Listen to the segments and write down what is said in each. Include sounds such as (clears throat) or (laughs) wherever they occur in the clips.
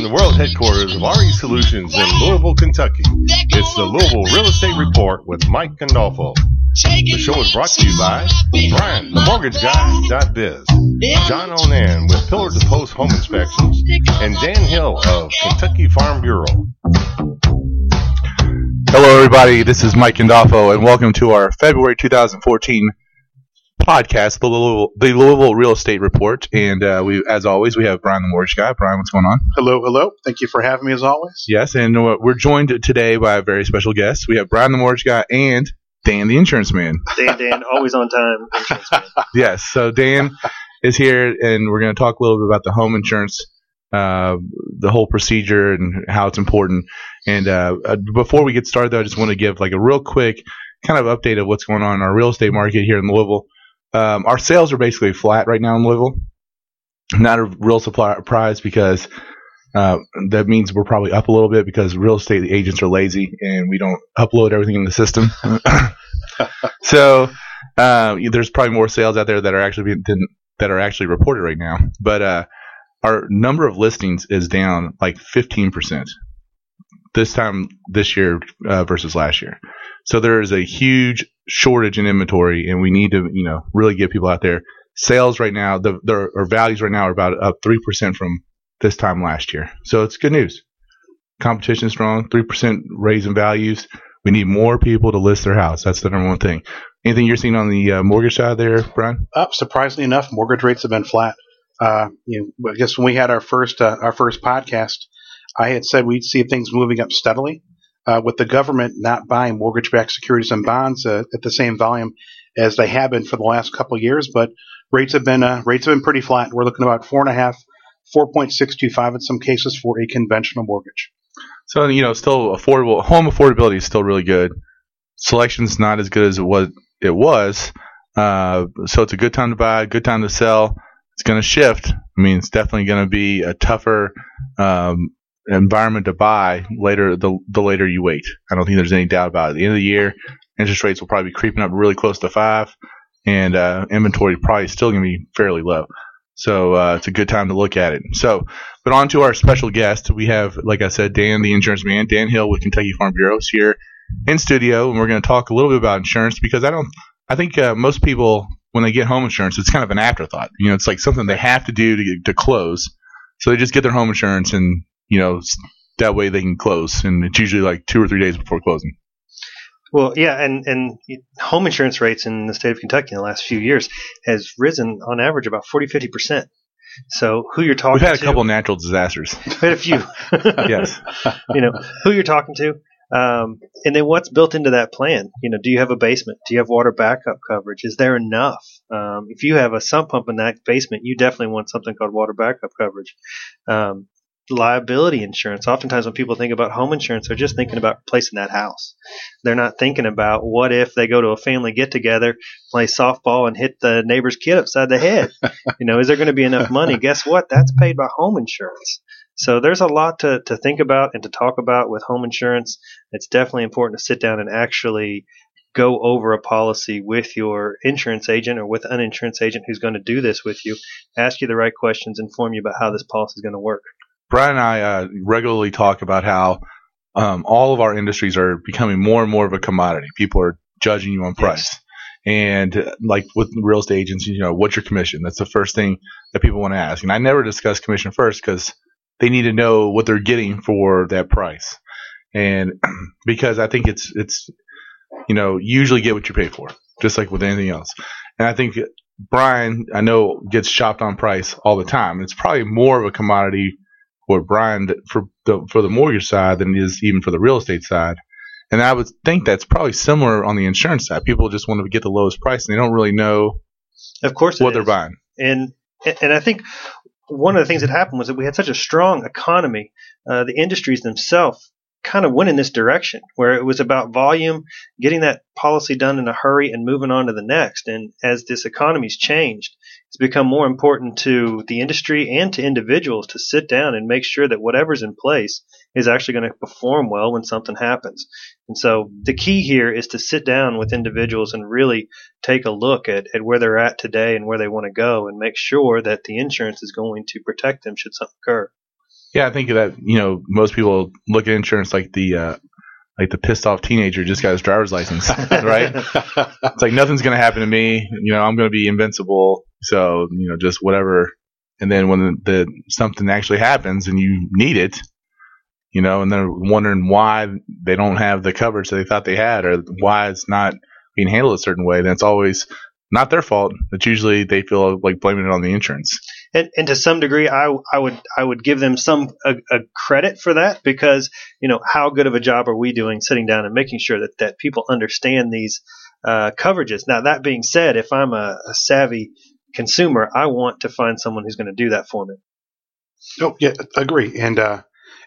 From the world headquarters of RE Solutions in Louisville, Kentucky, it's the Louisville Real Estate Report with Mike Gandolfo. The show is brought to you by Brian, the mortgage guy.biz, John Onan with Pillar to Post Home Inspections, and Dan Hill of Kentucky Farm Bureau. Hello, everybody. This is Mike Gandolfo, and welcome to our February 2014 podcast, the Louisville, the Louisville Real Estate Report. And uh, we, as always, we have Brian, the mortgage guy. Brian, what's going on? Hello, hello. Thank you for having me as always. Yes, and uh, we're joined today by a very special guest. We have Brian, the mortgage guy, and Dan, the insurance man. (laughs) Dan, Dan, always on time. Insurance man. (laughs) yes, so Dan is here, and we're going to talk a little bit about the home insurance, uh, the whole procedure, and how it's important. And uh, uh, before we get started, though, I just want to give like a real quick kind of update of what's going on in our real estate market here in Louisville. Um, our sales are basically flat right now in Louisville. Not a real surprise because uh, that means we're probably up a little bit because real estate agents are lazy and we don't upload everything in the system. (laughs) so uh, there's probably more sales out there that are actually being, that are actually reported right now. But uh, our number of listings is down like 15% this time this year uh, versus last year. So there is a huge shortage in inventory, and we need to, you know, really get people out there. Sales right now, the their or values right now are about up three percent from this time last year. So it's good news. Competition strong, three percent raise in values. We need more people to list their house. That's the number one thing. Anything you're seeing on the uh, mortgage side there, Brian? Uh, surprisingly enough, mortgage rates have been flat. Uh, you know, I guess when we had our first uh, our first podcast, I had said we'd see things moving up steadily uh, with the government not buying mortgage-backed securities and bonds uh, at the same volume as they have been for the last couple of years. But rates have been uh, rates have been pretty flat. We're looking about four and a half, four point six two five in some cases for a conventional mortgage. So you know, still affordable. Home affordability is still really good. Selection's not as good as it was. It was. Uh, so it's a good time to buy, good time to sell. It's going to shift. I mean, it's definitely going to be a tougher um, environment to buy later the the later you wait. I don't think there's any doubt about it. At the end of the year, interest rates will probably be creeping up really close to five, and uh, inventory probably still going to be fairly low. So uh, it's a good time to look at it. So, but on to our special guest. We have, like I said, Dan, the insurance man, Dan Hill with Kentucky Farm Bureau, is here in studio, and we're going to talk a little bit about insurance because I don't. I think uh, most people when they get home insurance, it's kind of an afterthought. You know, it's like something they have to do to, to close. So they just get their home insurance and you know, that way they can close. And it's usually like two or three days before closing. Well, yeah, and, and home insurance rates in the state of Kentucky in the last few years has risen on average about 40, 50%. So who you're talking to? We've had a to, couple natural disasters. had a few. (laughs) yes. (laughs) You know, who you're talking to. Um, and then what's built into that plan? You know, do you have a basement? Do you have water backup coverage? Is there enough? Um, if you have a sump pump in that basement, you definitely want something called water backup coverage. Um, liability insurance. Oftentimes, when people think about home insurance, they're just thinking about replacing that house. They're not thinking about what if they go to a family get together, play softball, and hit the neighbor's kid upside the head. (laughs) you know, is there going to be enough money? Guess what? That's paid by home insurance. So there's a lot to, to think about and to talk about with home insurance. It's definitely important to sit down and actually go over a policy with your insurance agent or with an insurance agent who's going to do this with you, ask you the right questions, inform you about how this policy is going to work. Brian and I uh, regularly talk about how um, all of our industries are becoming more and more of a commodity. People are judging you on price. Yes. And uh, like with real estate agents, you know, what's your commission? That's the first thing that people want to ask. And I never discuss commission first because they need to know what they're getting for that price. And (clears throat) because I think it's, it's, you know, usually get what you pay for, just like with anything else. And I think Brian, I know gets shopped on price all the time. It's probably more of a commodity for Brian for the for the mortgage side than it is even for the real estate side. And I would think that's probably similar on the insurance side. People just want to get the lowest price and they don't really know of course what they're buying. And and I think one of the things that happened was that we had such a strong economy. Uh, the industries themselves kind of went in this direction where it was about volume, getting that policy done in a hurry and moving on to the next. And as this economy's changed, it's become more important to the industry and to individuals to sit down and make sure that whatever's in place is actually going to perform well when something happens. And so the key here is to sit down with individuals and really take a look at, at where they're at today and where they want to go and make sure that the insurance is going to protect them should something occur. Yeah, I think that you know most people look at insurance like the uh, like the pissed off teenager just got his driver's license, (laughs) right? (laughs) It's like nothing's gonna happen to me. You know, I'm gonna be invincible. So you know, just whatever. And then when the, the something actually happens and you need it, you know, and they're wondering why they don't have the coverage that they thought they had, or why it's not being handled a certain way, then it's always not their fault. It's usually they feel like blaming it on the insurance. And, and to some degree, I, I would I would give them some a, a credit for that because you know how good of a job are we doing sitting down and making sure that that people understand these uh, coverages. Now that being said, if I'm a, a savvy consumer, I want to find someone who's going to do that for me. Oh yeah, agree. And uh,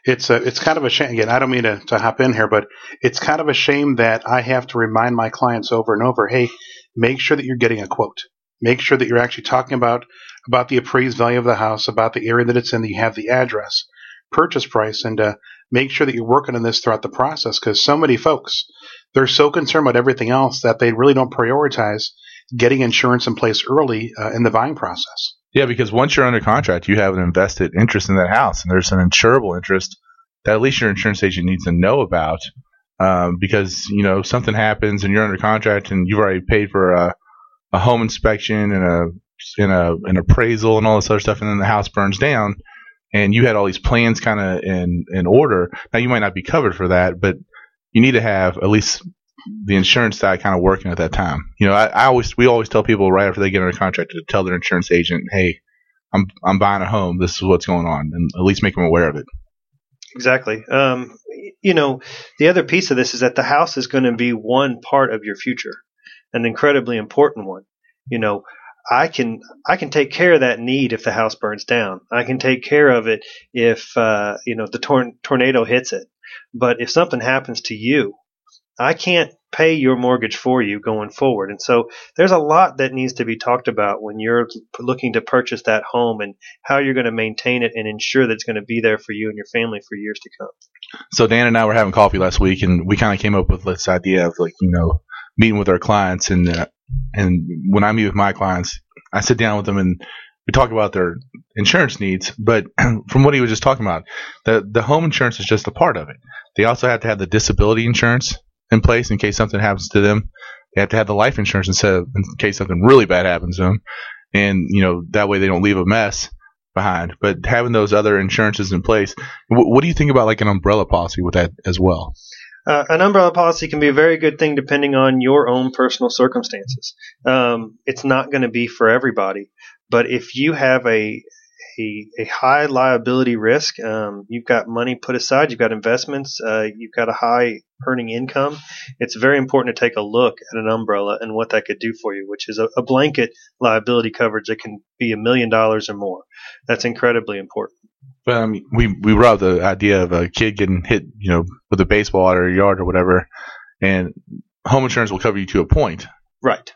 it's a, it's kind of a shame. Again, I don't mean to, to hop in here, but it's kind of a shame that I have to remind my clients over and over, hey, make sure that you're getting a quote. Make sure that you're actually talking about about the appraised value of the house, about the area that it's in, that you have the address, purchase price, and uh, make sure that you're working on this throughout the process. Because so many folks, they're so concerned about everything else that they really don't prioritize getting insurance in place early uh, in the buying process. Yeah, because once you're under contract, you have an invested interest in that house, and there's an insurable interest that at least your insurance agent needs to know about. Um, because you know something happens and you're under contract and you've already paid for a, a home inspection and a and a an appraisal and all this other stuff, and then the house burns down, and you had all these plans kind of in in order. Now you might not be covered for that, but you need to have at least the insurance side kind of working at that time. You know, I, I, always we always tell people right after they get under contract to tell their insurance agent, "Hey, I'm I'm buying a home. This is what's going on," and at least make them aware of it. Exactly. Um, you know, the other piece of this is that the house is going to be one part of your future, an incredibly important one. You know, I can I can take care of that need if the house burns down. I can take care of it if uh, you know the tor- tornado hits it. But if something happens to you, I can't pay your mortgage for you going forward. And so there's a lot that needs to be talked about when you're looking to purchase that home and how you're going to maintain it and ensure that it's going to be there for you and your family for years to come. So Dan and I were having coffee last week and we kind of came up with this idea of like, you know, meeting with our clients and uh, and when I meet with my clients, I sit down with them and we talk about their insurance needs, but (clears throat) from what he was just talking about, the the home insurance is just a part of it. They also have to have the disability insurance in place in case something happens to them. They have to have the life insurance instead of in case something really bad happens to them, and you know that way they don't leave a mess behind. But having those other insurances in place, what, what do you think about like an umbrella policy with that as well? Uh, an umbrella policy can be a very good thing depending on your own personal circumstances. Um, it's not going to be for everybody, but if you have a a, a high liability risk. Um, you've got money put aside, you've got investments, uh, you've got a high earning income. It's very important to take a look at an umbrella and what that could do for you, which is a, a blanket liability coverage that can be a million dollars or more. That's incredibly important. Mean, we we brought the idea of a kid getting hit, you know, with a baseball out of a yard or whatever, and home insurance will cover you to a point. Right.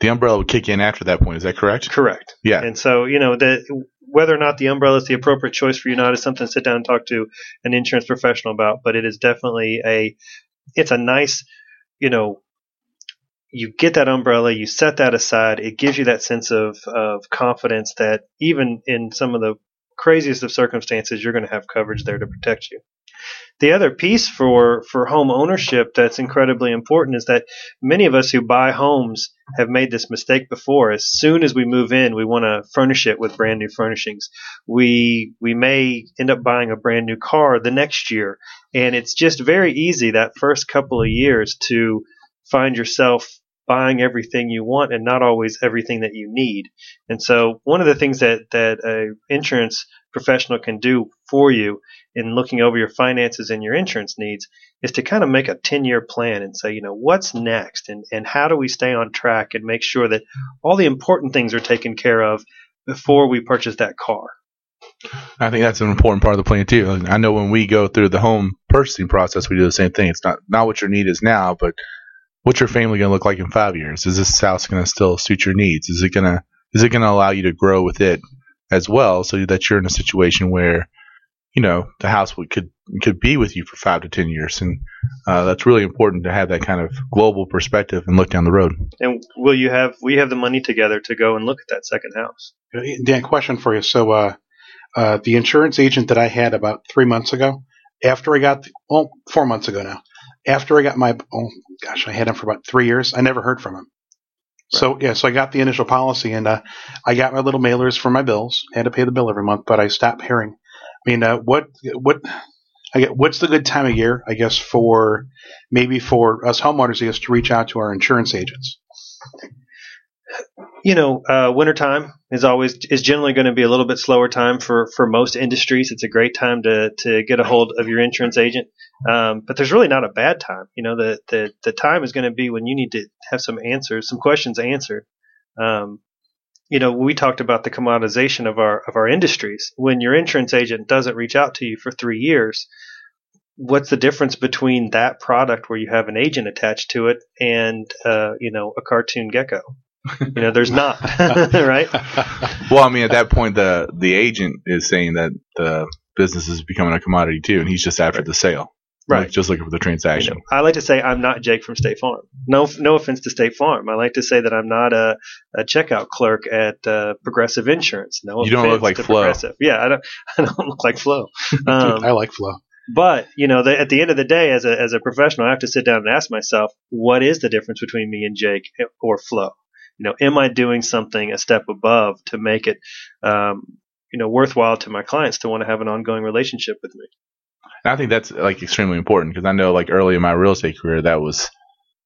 The umbrella would kick in after that point. Is that correct? Correct. Yeah. And so, you know, the whether or not the umbrella is the appropriate choice for you or not is something to sit down and talk to an insurance professional about. But it is definitely a it's a nice, you know, you get that umbrella, you set that aside. It gives you that sense of of confidence that even in some of the craziest of circumstances, you're going to have coverage there to protect you. The other piece for, for home ownership that's incredibly important is that many of us who buy homes have made this mistake before. As soon as we move in, we want to furnish it with brand new furnishings. We we may end up buying a brand new car the next year, and it's just very easy that first couple of years to find yourself buying everything you want and not always everything that you need. And so one of the things that that a insurance professional can do for you in looking over your finances and your insurance needs is to kind of make a 10 year plan and say, you know, what's next and, and how do we stay on track and make sure that all the important things are taken care of before we purchase that car. I think that's an important part of the plan too. I know when we go through the home purchasing process, we do the same thing. It's not not what your need is now, but what's your family going to look like in five years? Is this house going to still suit your needs? Is it going to is it going to allow you to grow with it as well, so that you're in a situation where you know the house would, could could be with you for five to ten years, and uh, that's really important to have that kind of global perspective and look down the road. And will you have we have the money together to go and look at that second house? Dan, question for you. So, uh, Uh, the insurance agent that I had about three months ago, after I got, the, well, four months ago now, after I got my, oh gosh, I had him for about three years. I never heard from him. So yeah, so I got the initial policy and uh, I got my little mailers for my bills. Had to pay the bill every month, but I stopped hearing. I mean, uh, what what I get, what's the good time of year? I guess for maybe for us homeowners, I guess to reach out to our insurance agents. You know, uh, wintertime is always is generally going to be a little bit slower time for for most industries. It's a great time to to get a hold of your insurance agent. Um, but there's really not a bad time. You know, the, the, the time is going to be when you need to have some answers, some questions answered. Um, you know, we talked about the commoditization of our, of our industries. When your insurance agent doesn't reach out to you for three years, what's the difference between that product where you have an agent attached to it and, uh, you know, a cartoon gecko? You know, there's not, (laughs) right? Well, I mean, at that point, the the agent is saying that the business is becoming a commodity too, and he's just after the sale. Right. Like, just looking for the transaction. You know, I like to say I'm not Jake from State Farm. No, no offense to State Farm. I like to say that I'm not a, a checkout clerk at uh, Progressive Insurance. No, you don't look like Flo. Progressive. Yeah, I don't. (laughs) I don't look like Flo. (laughs) Um, I like Flo. But you know, the, at the end of the day, as a as a professional, I have to sit down and ask myself, what is the difference between me and Jake or Flo? You know, am I doing something a step above to make it, um, you know, worthwhile to my clients to want to have an ongoing relationship with me? And I think that's like extremely important because I know like early in my real estate career that was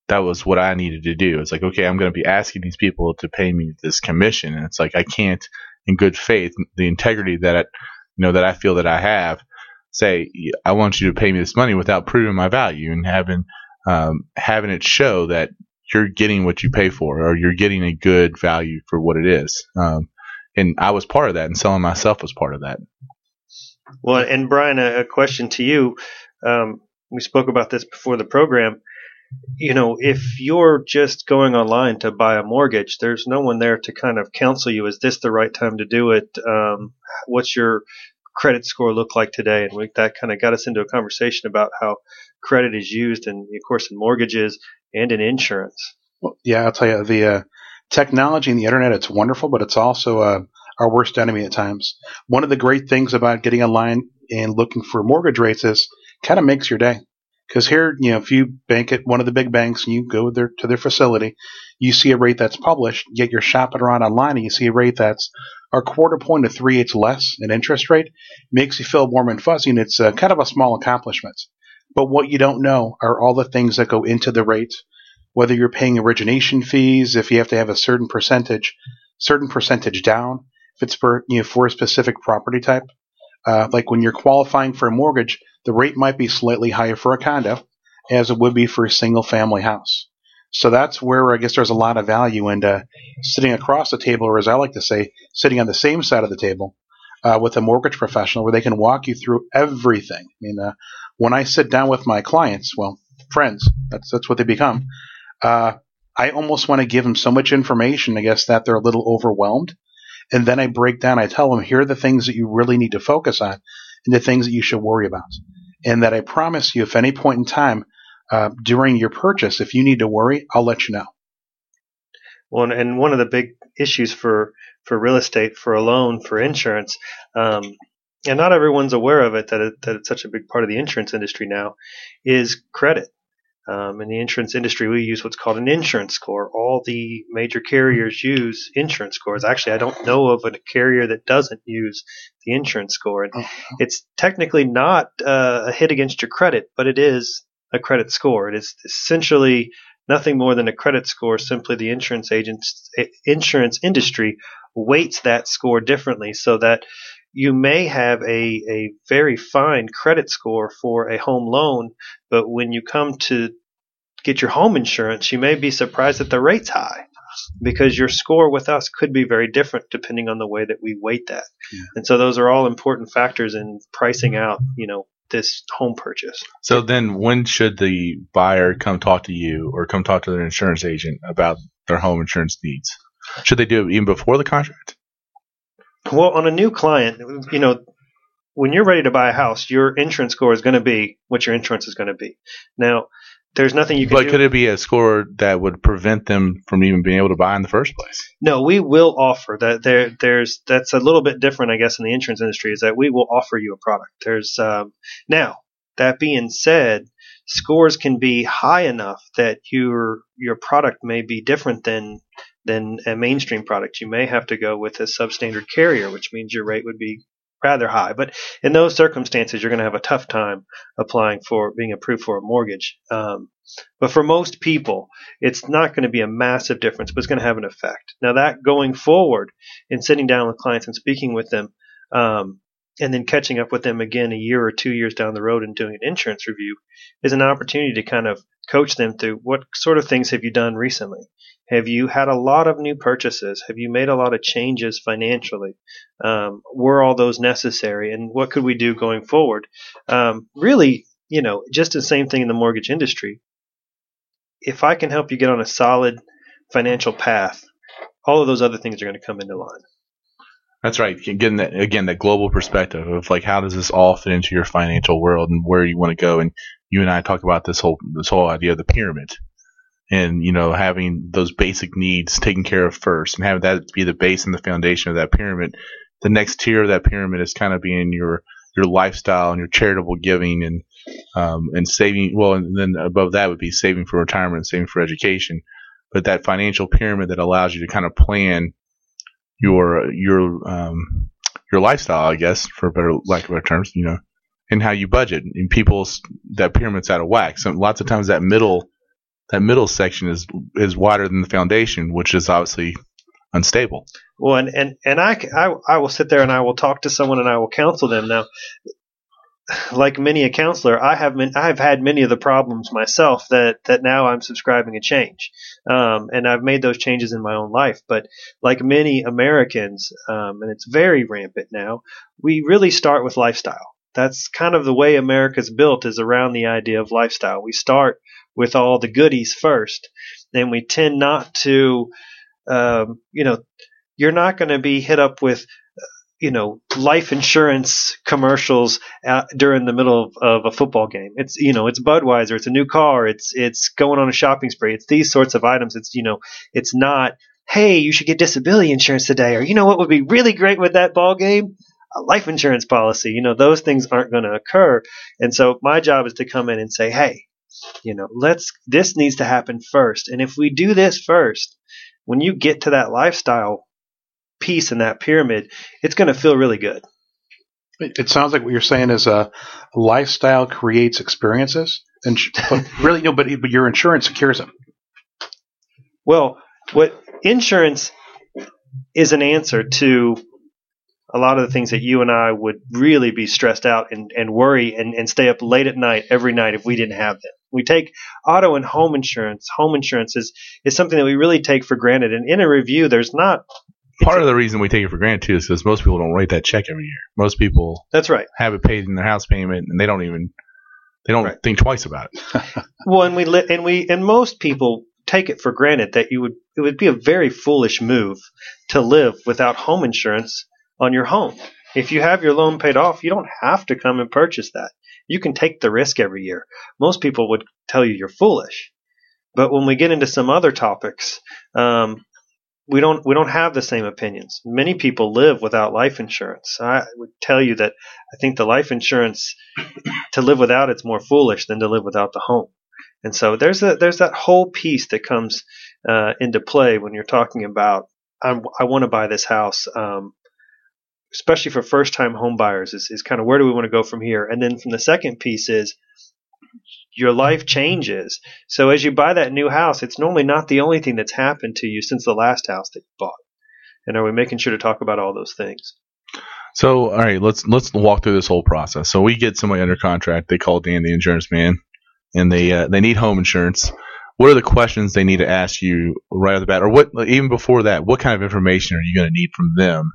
that was what I needed to do. It's like okay, I'm going to be asking these people to pay me this commission, and it's like I can't, in good faith, the integrity that I, you know that I feel that I have, say I want you to pay me this money without proving my value and having um, having it show that you're getting what you pay for or you're getting a good value for what it is. Um, and I was part of that, and selling myself was part of that. Well, and Brian, a, a question to you. Um, we spoke about this before the program. You know, if you're just going online to buy a mortgage, there's no one there to kind of counsel you. Is this the right time to do it? Um, what's your credit score look like today? And we, that kind of got us into a conversation about how credit is used, and of course, in mortgages and in insurance. Well, yeah, I'll tell you the uh, technology and the internet. It's wonderful, but it's also uh, our worst enemy at times. One of the great things about getting online and looking for mortgage rates is kind of makes your day. Because here, you know, if you bank at one of the big banks and you go there to their facility, you see a rate that's published, yet you're shopping around online and you see a rate that's a quarter point to three eighths less in interest rate, makes you feel warm and fuzzy, and it's uh, kind of a small accomplishment. But what you don't know are all the things that go into the rate, whether you're paying origination fees, if you have to have a certain percentage, certain percentage down, if it's for you know for a specific property type. Uh, like when you're qualifying for a mortgage, the rate might be slightly higher for a condo as it would be for a single family house. So that's where I guess there's a lot of value in uh, sitting across the table, or as I like to say, sitting on the same side of the table uh, with a mortgage professional where they can walk you through everything. I mean, uh, when I sit down with my clients, well, friends, that's that's what they become. Uh, I almost want to give them so much information, I guess, that they're a little overwhelmed and then I break down, I tell them, here are the things that you really need to focus on and the things that you should worry about. And that I promise you, if any point in time uh, during your purchase, if you need to worry, I'll let you know. Well, and one of the big issues for, for real estate, for a loan, for insurance, um, and not everyone's aware of it that, it that it's such a big part of the insurance industry now, is credit. Um, in the insurance industry, we use what's called an insurance score. All the major carriers use insurance scores. Actually, I don't know of a carrier that doesn't use the insurance score. And oh. it's technically not uh, a hit against your credit, but it is a credit score. It is essentially nothing more than a credit score. Simply, the insurance agents, insurance industry weights that score differently so that you may have a, a very fine credit score for a home loan, but when you come to get your home insurance, you may be surprised that the rate's high because your score with us could be very different depending on the way that we weight that. Yeah. And so those are all important factors in pricing out, you know, this home purchase. So then when should the buyer come talk to you or come talk to their insurance agent about their home insurance needs? Should they do it even before the contract? Well, on a new client, you know, when you're ready to buy a house, your insurance score is going to be what your insurance is going to be. Now, there's nothing you can But do. could it be a score that would prevent them from even being able to buy in the first place? No, we will offer that. There, there's that's a little bit different, I guess, in the insurance industry. Is that we will offer you a product. There's um, now that being said, scores can be high enough that your your product may be different than than a mainstream product. You may have to go with a substandard carrier, which means your rate would be rather high. But in those circumstances, you're going to have a tough time applying for being approved for a mortgage. Um, but for most people, it's not going to be a massive difference, but it's going to have an effect. Now, that going forward in sitting down with clients and speaking with them, um, and then catching up with them again a year or two years down the road and doing an insurance review is an opportunity to kind of coach them through what sort of things have you done recently? Have you had a lot of new purchases? Have you made a lot of changes financially? Um, were all those necessary? And what could we do going forward? Um, really, you know, just the same thing in the mortgage industry. If I can help you get on a solid financial path, all of those other things are going to come into line. That's right. Getting that again, that global perspective of like how does this all fit into your financial world and where you want to go. And you and I talk about this whole this whole idea of the pyramid, and you know having those basic needs taken care of first, and having that be the base and the foundation of that pyramid. The next tier of that pyramid is kind of being your your lifestyle and your charitable giving and um, and saving. Well, and then above that would be saving for retirement, saving for education. But that financial pyramid that allows you to kind of plan your your um, your lifestyle, I guess, for better lack of better terms, you know, and how you budget. And people's that pyramid's out of whack. So lots of times that middle that middle section is is wider than the foundation, which is obviously unstable. Well, and, and, and I, I, I will sit there and I will talk to someone and I will counsel them. Now, like many a counselor, I have been, I have had many of the problems myself that, that now I'm subscribing a change. Um, and I've made those changes in my own life. But like many Americans, um, and it's very rampant now, we really start with lifestyle. That's kind of the way America's built is around the idea of lifestyle. We start with all the goodies first, and we tend not to, um, you know, you're not going to be hit up with you know life insurance commercials uh, during the middle of, of, a football game. It's you know it's budweiser it's a new car it's it's going on a shopping spree it's these sorts of items. It's you know it's not hey you should get disability insurance today or you know what would be really great with that ball game? A life insurance policy. You know those things aren't going to occur. And so my job is to come in and say hey you know let's this needs to happen first. And if we do this first when you get to that lifestyle piece in that pyramid, it's going to feel really good. It sounds like what you're saying is a uh, lifestyle creates experiences, and really, no, but but your insurance secures them. Well, what insurance is an answer to a lot of the things that you and I would really be stressed out and, and worry and, and stay up late at night every night if we didn't have them. We take auto and home insurance. Home insurance is, is something that we really take for granted. And in a review, there's not Part of the reason we take it for granted too is because most people don't write that check every year. Most people That's right. have it paid in their house payment, and they don't even they don't Right. think twice about it. (laughs) Well, and we li- and we and most people take it for granted that you would it would be a very foolish move to live without home insurance on your home. If you have your loan paid off, you don't have to come and purchase that. You can take the risk every year. Most people would tell you you're foolish. But when we get into some other topics, um, we don't we don't have the same opinions. Many people live without life insurance. I would tell you that I think the life insurance to live without it's more foolish than to live without the home. And so there's a there's that whole piece that comes uh, into play when you're talking about I'm, I want to buy this house, um, especially for first time home buyers. Is, is kind of where do we want to go from here? And then from the second piece is your life changes. So as you buy that new house, it's normally not the only thing that's happened to you since the last house that you bought. And are we making sure to talk about all those things? So, all right, let's let's walk through this whole process. So we get somebody under contract. They call Dan the insurance man, and they uh, they need home insurance. What are the questions they need to ask you right off the bat, or what even before that? What kind of information are you going to need from them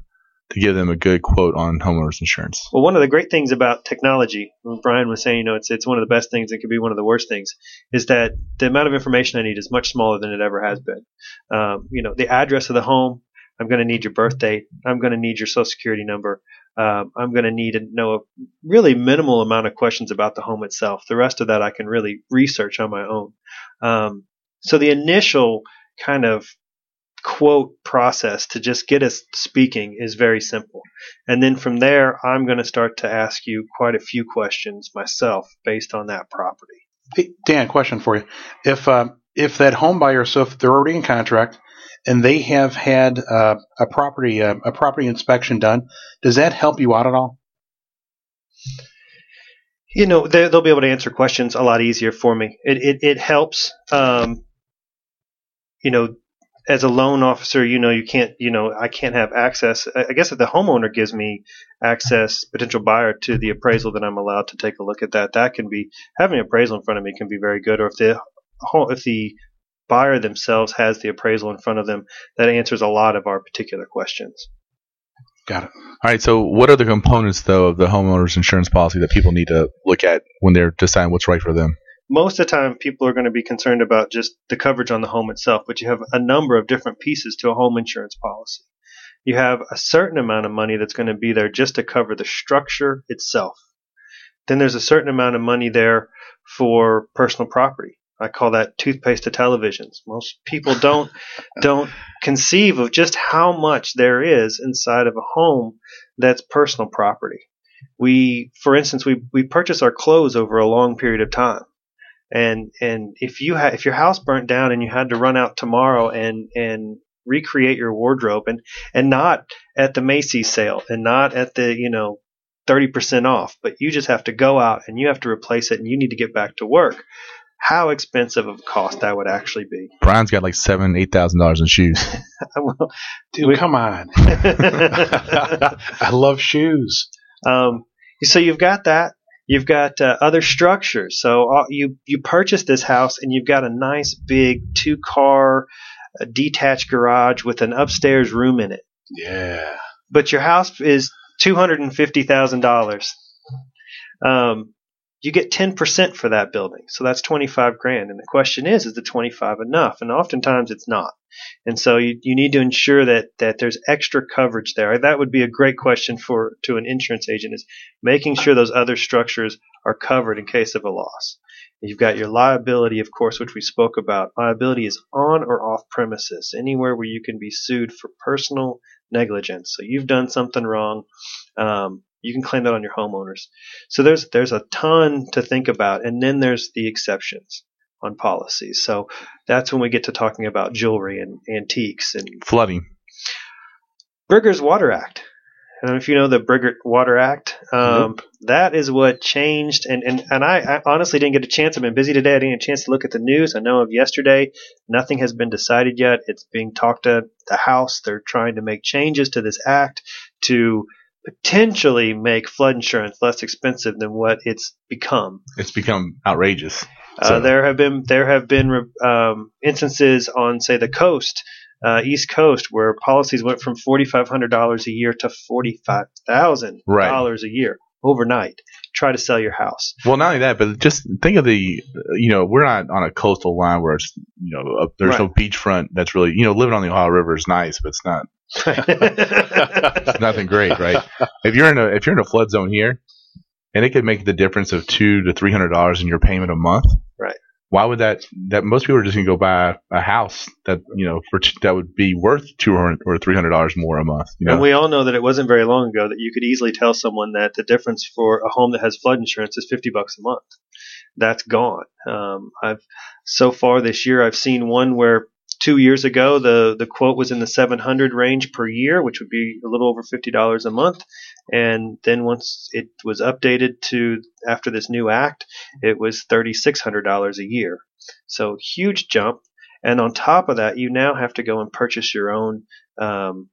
to give them a good quote on homeowners insurance? Well, one of the great things about technology, Brian was saying, you know, it's it's one of the best things. It could be one of the worst things. Is that the amount of information I need is much smaller than it ever has been. Um, you know, the address of the home. I'm going to need your birth date. I'm going to need your social security number. um, I'm going to need to know a really minimal amount of questions about the home itself. The rest of that I can really research on my own. Um, so the initial kind of quote process to just get us speaking is very simple. And then from there, I'm going to start to ask you quite a few questions myself based on that property. Hey, Dan, question for you. If uh, if that home buyer, so if they're already in contract and they have had uh, a property uh, a property inspection done, does that help you out at all? You know, they, will be able to answer questions a lot easier for me. It it, it helps. Um, you know, as a loan officer, you know, you can't, you know, I can't have access. I guess if the homeowner gives me access, potential buyer to the appraisal, then I'm allowed to take a look at that. That can be having appraisal in front of me can be very good. Or if the if the buyer themselves has the appraisal in front of them, that answers a lot of our particular questions. Got it. All right. So, what are the components though of the homeowner's insurance policy that people need to look at when they're deciding what's right for them? Most of the time people are going to be concerned about just the coverage on the home itself, but you have a number of different pieces to a home insurance policy. You have a certain amount of money that's going to be there just to cover the structure itself. Then there's a certain amount of money there for personal property. I call that toothpaste to televisions. Most people don't (laughs) don't conceive of just how much there is inside of a home that's personal property. We, for instance, we we purchase our clothes over a long period of time and and if you had if your house burnt down and you had to run out tomorrow and and recreate your wardrobe and and not at the Macy's sale and not at the you know 30% off but you just have to go out and you have to replace it and you need to get back to work how expensive of a cost that would actually be. Brian's got like seven eight thousand dollars in shoes. (laughs) Well, dude we, come on. (laughs) (laughs) I love shoes. Um, so you've got that You've got uh, other structures. So uh, you you purchase this house and you've got a nice big two car uh, detached garage with an upstairs room in it. Yeah. But your house is two hundred and fifty thousand dollars. Um, you get 10% for that building. So that's 25 grand. And the question is, is the 25 enough? And oftentimes it's not. And so you, you need to ensure that, that there's extra coverage there. That would be a great question for, to an insurance agent is making sure those other structures are covered in case of a loss. You've got your liability, of course, which we spoke about. Liability is on or off premises, anywhere where you can be sued for personal negligence. So you've done something wrong. Um, you can claim that on your homeowners. So there's there's a ton to think about, and then there's the exceptions on policies. So that's when we get to talking about jewelry and antiques and flooding. Biggert-Waters Act. I don't know if you know the Brigger Water Act. Um, nope. That is what changed, and and and I, I, honestly didn't get a chance. I've been busy today. I didn't get a chance to look at the news. I know of yesterday. Nothing has been decided yet. It's being talked to the House. They're trying to make changes to this act to potentially make flood insurance less expensive than what it's become. It's become outrageous. Uh, so. Uh, there have been there have been um, instances on say the coast, uh, East Coast, where policies went from forty five hundred dollars a year to forty five thousand right. dollars a year overnight. Try to sell your house. Well, not only that, but just think of the, you know, we're not on a coastal line where it's, you know, a, there's right. no beachfront that's really, you know, living on the Ohio River is nice, but it's not nothing great, right? If you're in a if you're in a flood zone here, and it could make the difference of two to three hundred dollars in your payment a month, right? Why would that? That most people are just gonna go buy a house that you know for that would be worth two hundred or three hundred dollars more a month. You know? And we all know that it wasn't very long ago that you could easily tell someone that the difference for a home that has flood insurance is fifty bucks a month. That's gone. Um, I've so far this year I've seen one where two years ago, the, the quote was in the 700 range per year, which would be a little over $50 a month. And then once it was updated to after this new act, it was $3,600 a year. So huge jump. And on top of that, you now have to go and purchase your own um,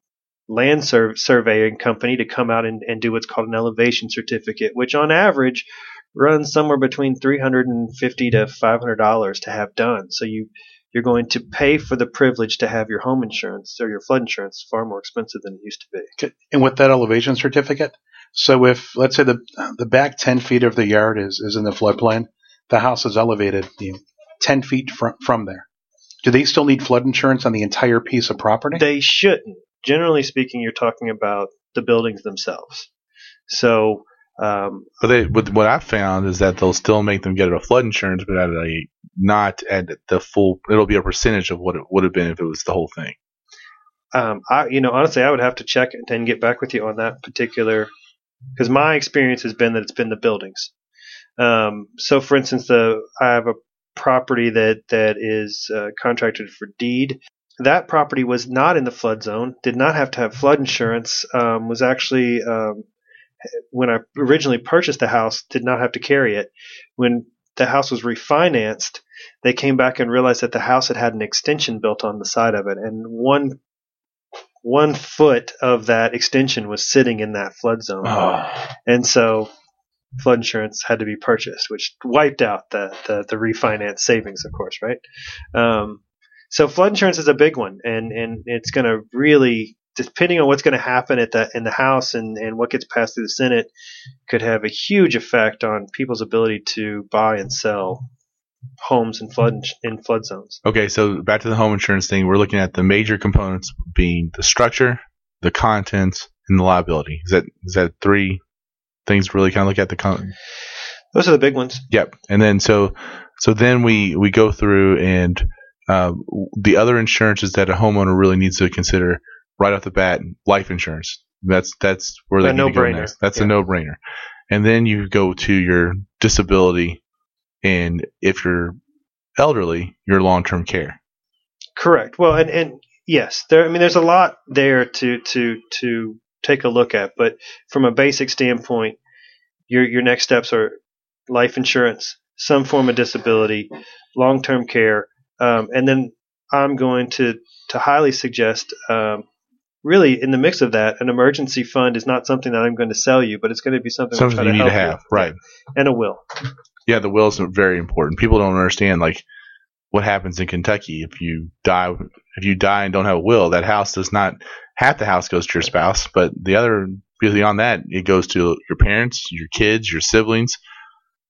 land sur- surveying company to come out and, and do what's called an elevation certificate, which on average runs somewhere between 350 to $500 to have done. So you you're going to pay for the privilege to have your home insurance or your flood insurance far more expensive than it used to be. And with that elevation certificate, so if let's say the the back ten feet of the yard is, is in the floodplain, the house is elevated you know, ten feet from from there. Do they still need flood insurance on the entire piece of property? They shouldn't. Generally speaking, you're talking about the buildings themselves. So, um, But they, but what I found is that they'll still make them get a flood insurance, but at a not at the full. It'll be a percentage of what it would have been if it was the whole thing. um, I, you know, honestly, I would have to check and get back with you on that particular, because my experience has been that it's been the buildings. Um, so, for instance, the I have a property that that is uh, contracted for deed. That property was not in the flood zone, did not have to have flood insurance. Um, was actually um, when I originally purchased the house, did not have to carry it. When the house was refinanced, they came back and realized that the house had had an extension built on the side of it, and one one foot of that extension was sitting in that flood zone, and so flood insurance had to be purchased, which wiped out the the, the refinance savings, of course, right? Um, so flood insurance is a big one, and and it's going to really depending on what's going to happen at the in the House and and what gets passed through the Senate could have a huge effect on people's ability to buy and sell homes in flood in flood zones. Okay, so back to the home insurance thing. We're looking at the major components being the structure, the contents, and the liability. Is that is that three things really kind of look at the con? Those are the big ones. Yep. And then so so then we we go through and uh, the other insurances that a homeowner really needs to consider right off the bat, life insurance. That's that's where they A need to go no-brainer. next. That's a no brainer. And then you go to your disability, and if you're elderly, your long term care. Correct. Well, and and yes, there. I mean, there's a lot there to to to take a look at, but from a basic standpoint, your your next steps are life insurance, some form of disability, long term care, um, and then I'm going to to highly suggest. Um, Really, in the mix of that, an emergency fund is not something that I'm going to sell you, but it's going to be something, Something you need to have, right? and a will. Yeah, the will is very important. People don't understand like what happens in Kentucky if you die. If you die and don't have a will, that house does not half the house goes to your spouse, but the other beyond that, it goes to your parents, your kids, your siblings.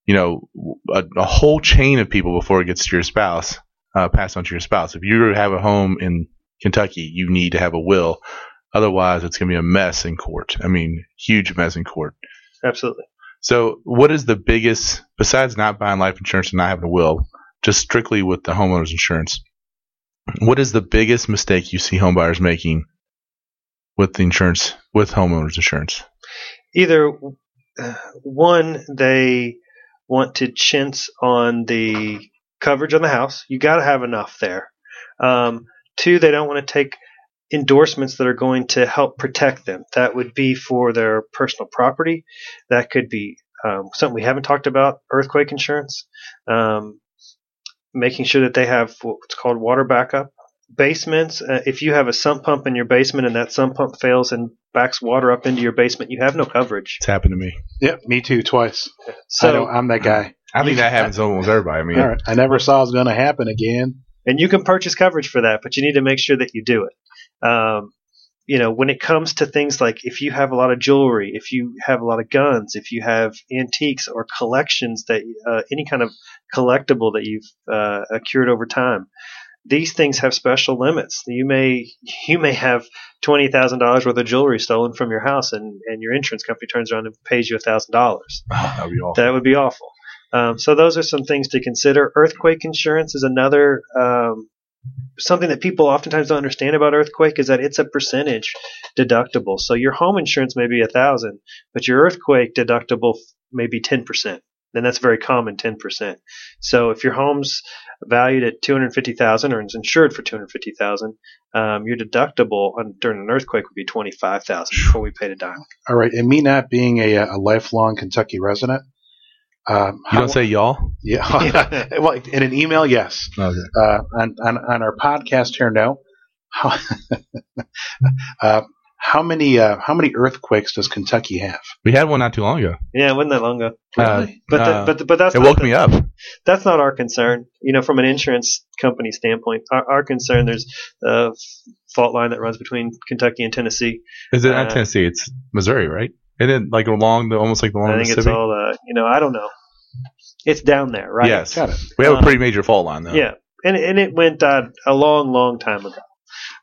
You know, a, a whole chain of people before it gets to your spouse, uh, passed on to your spouse. If you have a home in Kentucky, you need to have a will. Otherwise, it's going to be a mess in court. I mean, huge mess in court. Absolutely. So, what is the biggest, besides not buying life insurance and not having a will, just strictly with the homeowner's insurance? What is the biggest mistake you see homebuyers making with the insurance, with homeowners insurance? either uh, one they want to chintz on the coverage on the house you got to have enough there um, two they don't want to take endorsements that are going to help protect them that would be for their personal property that could be um, something we haven't talked about earthquake insurance um, making sure that they have what's called water backup basements uh, if you have a sump pump in your basement and that sump pump fails and backs water up into your basement you have no coverage It's happened to me. Yep, me too, twice. I so don't, I'm that guy. I think that happens to almost everybody. I mean, All right, I never saw it was going to happen again. And you can purchase coverage for that but you need to make sure that you do it um, you know when it comes to things like if you have a lot of jewelry if you have a lot of guns if you have antiques or collections that uh, any kind of collectible that you've uh, accrued over time these things have special limits. You may (laughs) you may have twenty thousand dollars worth of jewelry stolen from your house, and, and your insurance company turns around and pays you a thousand dollars. (laughs) that would be awful. That would be awful. Um, so those are some things to consider. Earthquake insurance is another um, something that people oftentimes don't understand about earthquake is that it's a percentage deductible. So your home insurance may be a thousand, but your earthquake deductible may be ten percent. And that's very common, ten percent. So if your home's valued at two hundred fifty thousand or is insured for two hundred fifty thousand, um, your deductible on, during an earthquake would be twenty five thousand before we paid a dime. All right, and me not being a, a lifelong Kentucky resident, um, You don't say y'all? yeah. (laughs) (laughs) well, in an email, yes. Okay. Uh, on, on on our podcast here, no. How, (laughs) uh, how many uh, how many earthquakes does Kentucky have? We had one not too long ago. Yeah, it wasn't that long ago. Uh, But uh, the, but but that's it not woke the- me up. that's not our concern. You know, from an insurance company standpoint, our, our concern there's a fault line that runs between Kentucky and Tennessee. Is it not uh, Tennessee? It's Missouri, right? Isn't it like along the almost like along I the think it's all uh, you know. I don't know. It's down there, right? Yes. Got it. We have a Uh, pretty major fault line though. Yeah, and and it went uh, a long, long time ago.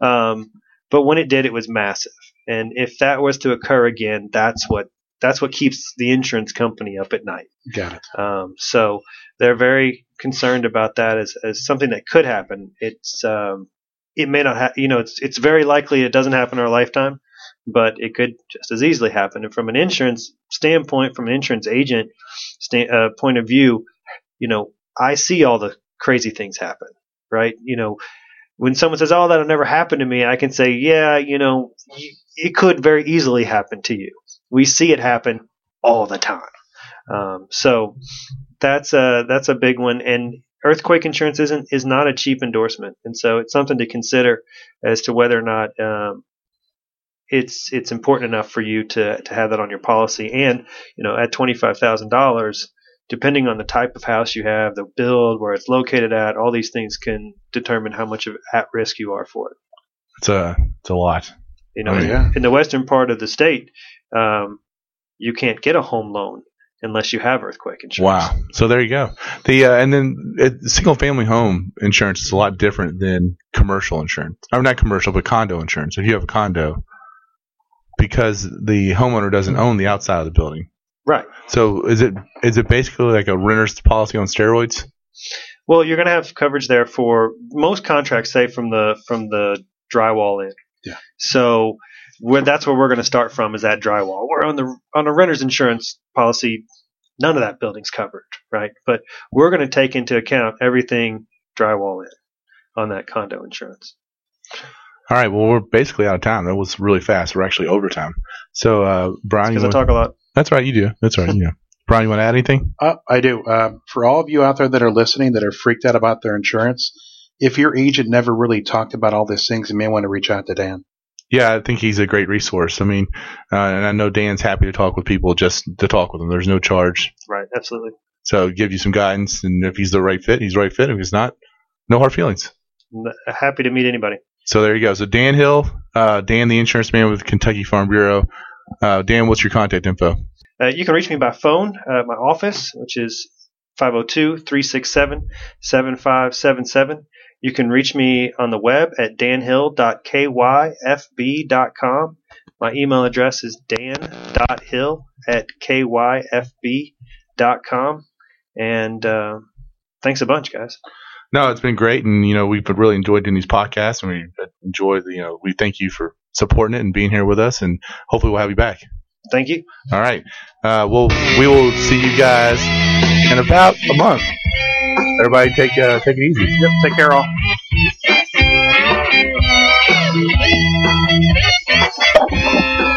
Um, but when it did, it was massive. And if that was to occur again, that's what that's what keeps the insurance company up at night. Got it. Um, so they're very concerned about that as, as something that could happen. It's um, it may not ha- you know it's it's very likely it doesn't happen in our lifetime, but it could just as easily happen. And from an insurance standpoint, from an insurance agent sta- uh, point of view, you know I see all the crazy things happen, right? You know when someone says, "Oh, that'll never happen to me," I can say, "Yeah, you know, it could very easily happen to you." We see it happen all the time. Um, so that's a that's a big one. And earthquake insurance isn't is not a cheap endorsement, and so it's something to consider as to whether or not um, it's it's important enough for you to to have that on your policy. And you know, at twenty five thousand dollars, depending on the type of house you have, the build, where it's located at, all these things can determine how much of at risk you are for it. It's a it's a lot. You know, Oh, yeah. in the western part of the state, um, you can't get a home loan unless you have earthquake insurance. Wow. So there you go. The uh, and then uh, single family home insurance is a lot different than commercial insurance. Or not commercial, but condo insurance. If you have a condo, because the homeowner doesn't own the outside of the building. Right. So is it is it basically like a renter's policy on steroids? Well, you're going to have coverage there for most contracts, say from the from the drywall in. Yeah. So where, that's where we're going to start from is that drywall. Where on the on a renter's insurance policy, none of that building's covered, right? But we're going to take into account everything drywall in on that condo insurance. All right. Well, we're basically out of time. That was really fast. We're actually overtime. So, uh, Brian, you Because I wanna- talk a lot. that's right. You do. That's right. Yeah. (laughs) Brian, you want to add anything? Uh, I do. Uh, for all of you out there that are listening that are freaked out about their insurance, if your agent never really talked about all these things, you may want to reach out to Dan. Yeah, I think he's a great resource. I mean, uh, and I know Dan's happy to talk with people just to talk with them. There's no charge. Right. Absolutely. So give you some guidance, and if he's the right fit, he's the right fit. If he's not, no hard feelings. Happy to meet anybody. So there you go. So Dan Hill, uh, Dan the insurance man with Kentucky Farm Bureau. Uh, Dan, what's your contact info? Uh, you can reach me by phone at my office, which is 502 367 7577. You can reach me on the web at danhill.kyfb.com. My email address is dan.hill at kyfb.com. And uh, thanks a bunch, guys. No, it's been great, and you know we've really enjoyed doing these podcasts, and we enjoy the you know we thank you for supporting it and being here with us, and hopefully we'll have you back. Thank you. All right. Uh, well, we will see you guys in about a month. Everybody, take uh, take it easy. Yep. Take care, all.